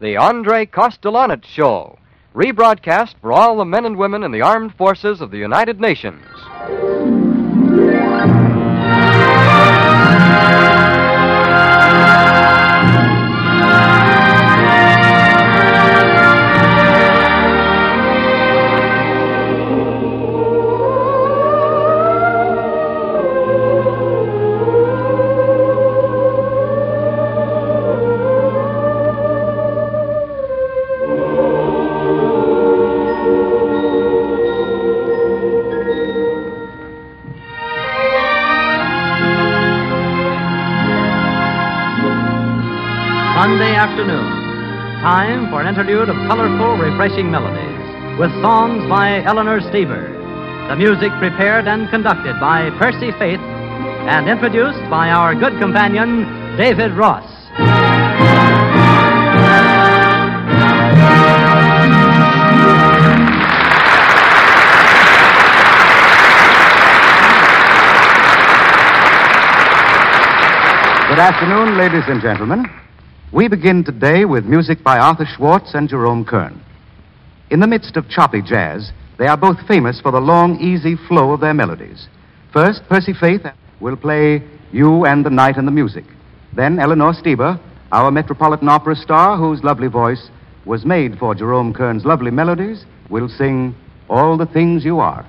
The Andre Kostelanetz Show, rebroadcast for all the men and women in the armed forces of the United Nations. Interlude of colorful, refreshing melodies with songs by Eleanor Steber. The music prepared and conducted by Percy Faith and introduced by our good companion, David Ross. Good afternoon, ladies and gentlemen. We begin today with music by Arthur Schwartz and Jerome Kern. In the midst of choppy jazz, they are both famous for the long, easy flow of their melodies. First, Percy Faith will play You and the Night and the Music. Then, Eleanor Steber, our Metropolitan Opera star, whose lovely voice was made for Jerome Kern's lovely melodies, will sing All the Things You Are.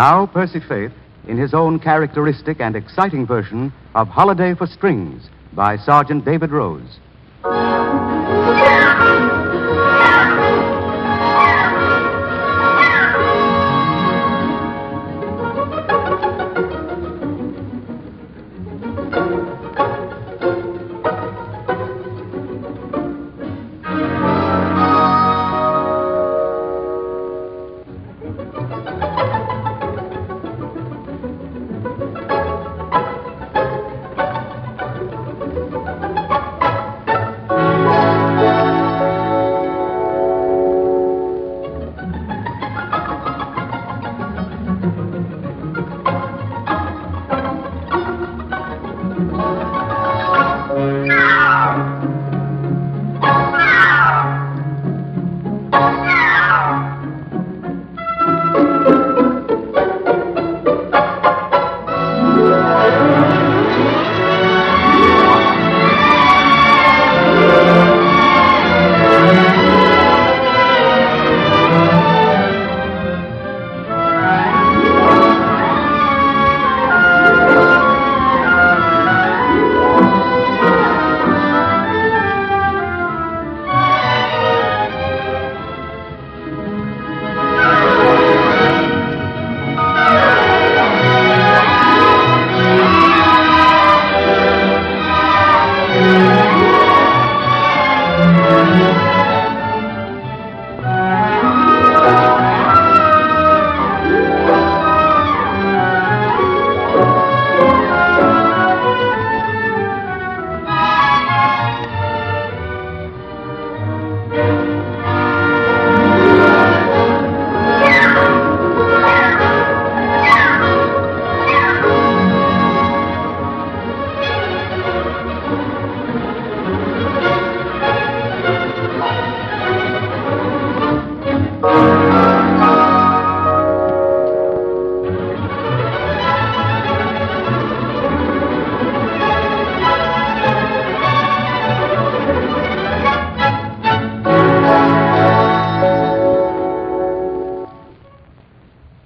Now, Percy Faith in his own characteristic and exciting version of Holiday for Strings by Sergeant David Rose.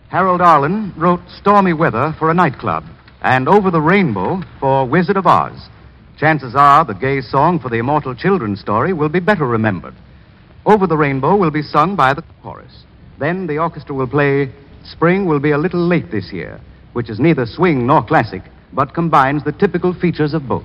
Harold Arlen wrote Stormy Weather for a nightclub and Over the Rainbow for Wizard of Oz. Chances are the gay song for the immortal children's story will be better remembered. Over the Rainbow will be sung by the chorus. Then the orchestra will play Spring Will Be a Little Late This Year, which is neither swing nor classic, but combines the typical features of both.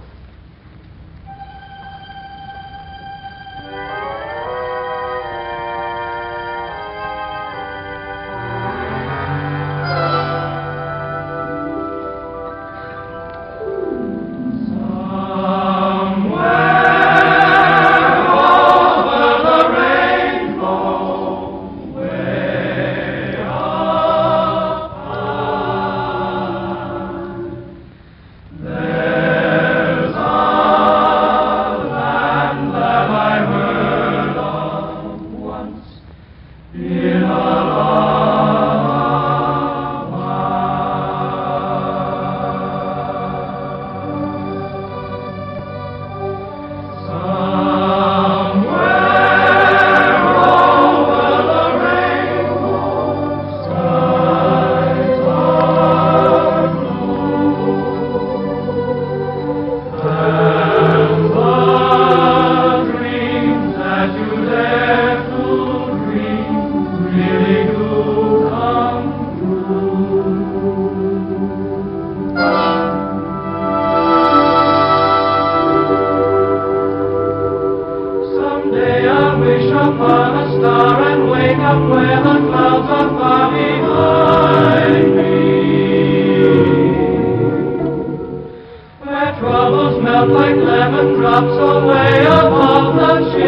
diamond drops away above the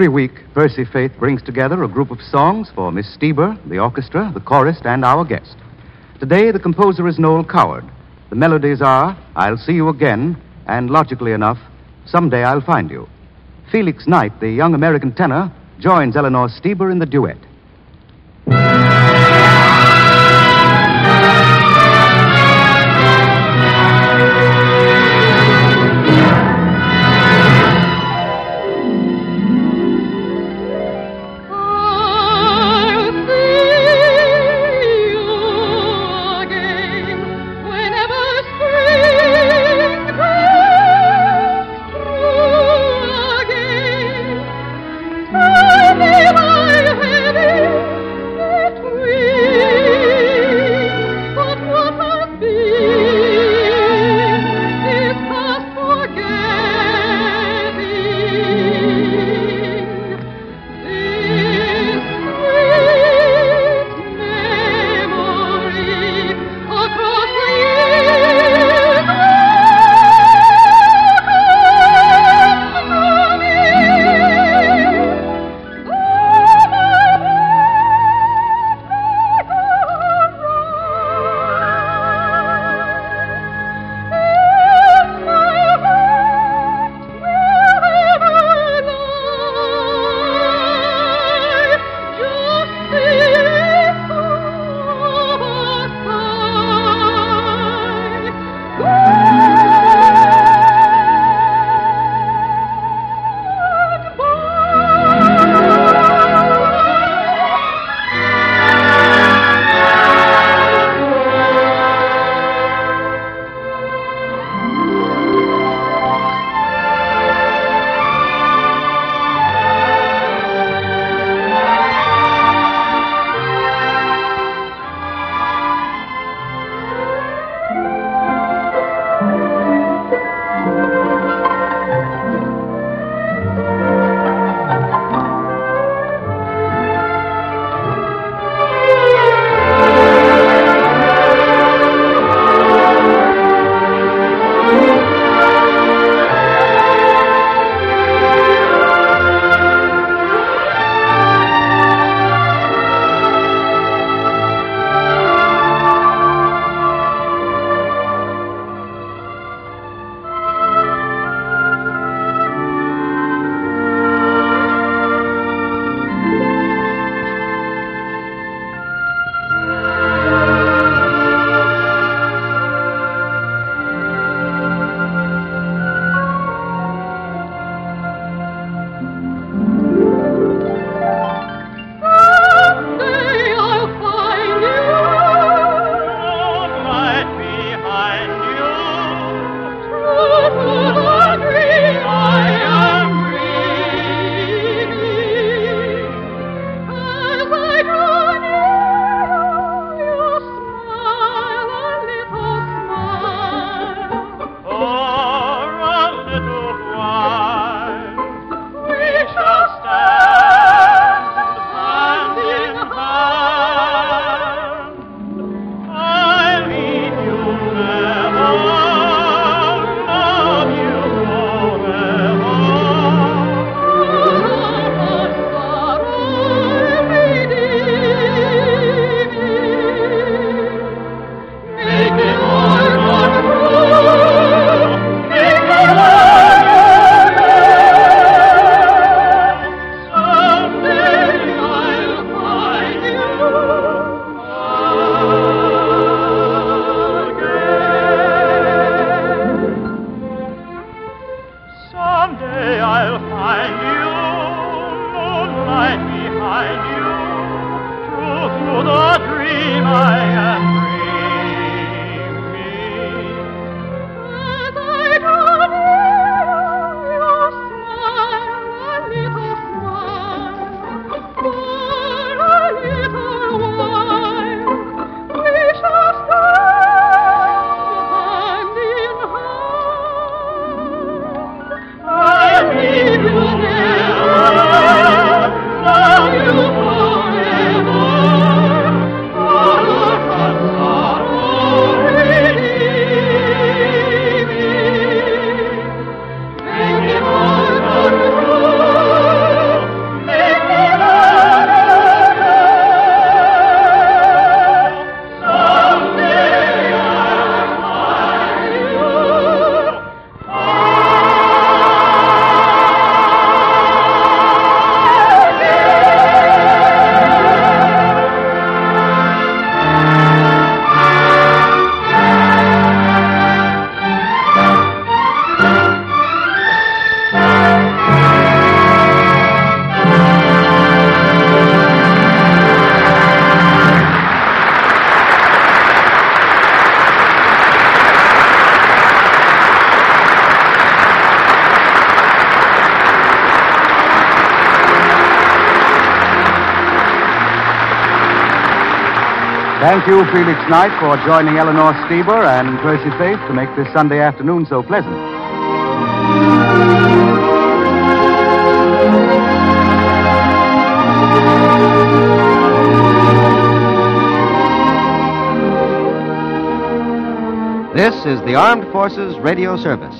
Every week, Percy Faith brings together a group of songs for Miss Steber, the orchestra, the chorist, and our guest. Today, the composer is Noel Coward. The melodies are I'll See You Again, and logically enough, Someday I'll Find You. Felix Knight, the young American tenor, joins Eleanor Steber in the duet. Thank you, Felix Knight, for joining Eleanor Steber and Percy Faith to make this Sunday afternoon so pleasant. This is the Armed Forces Radio Service.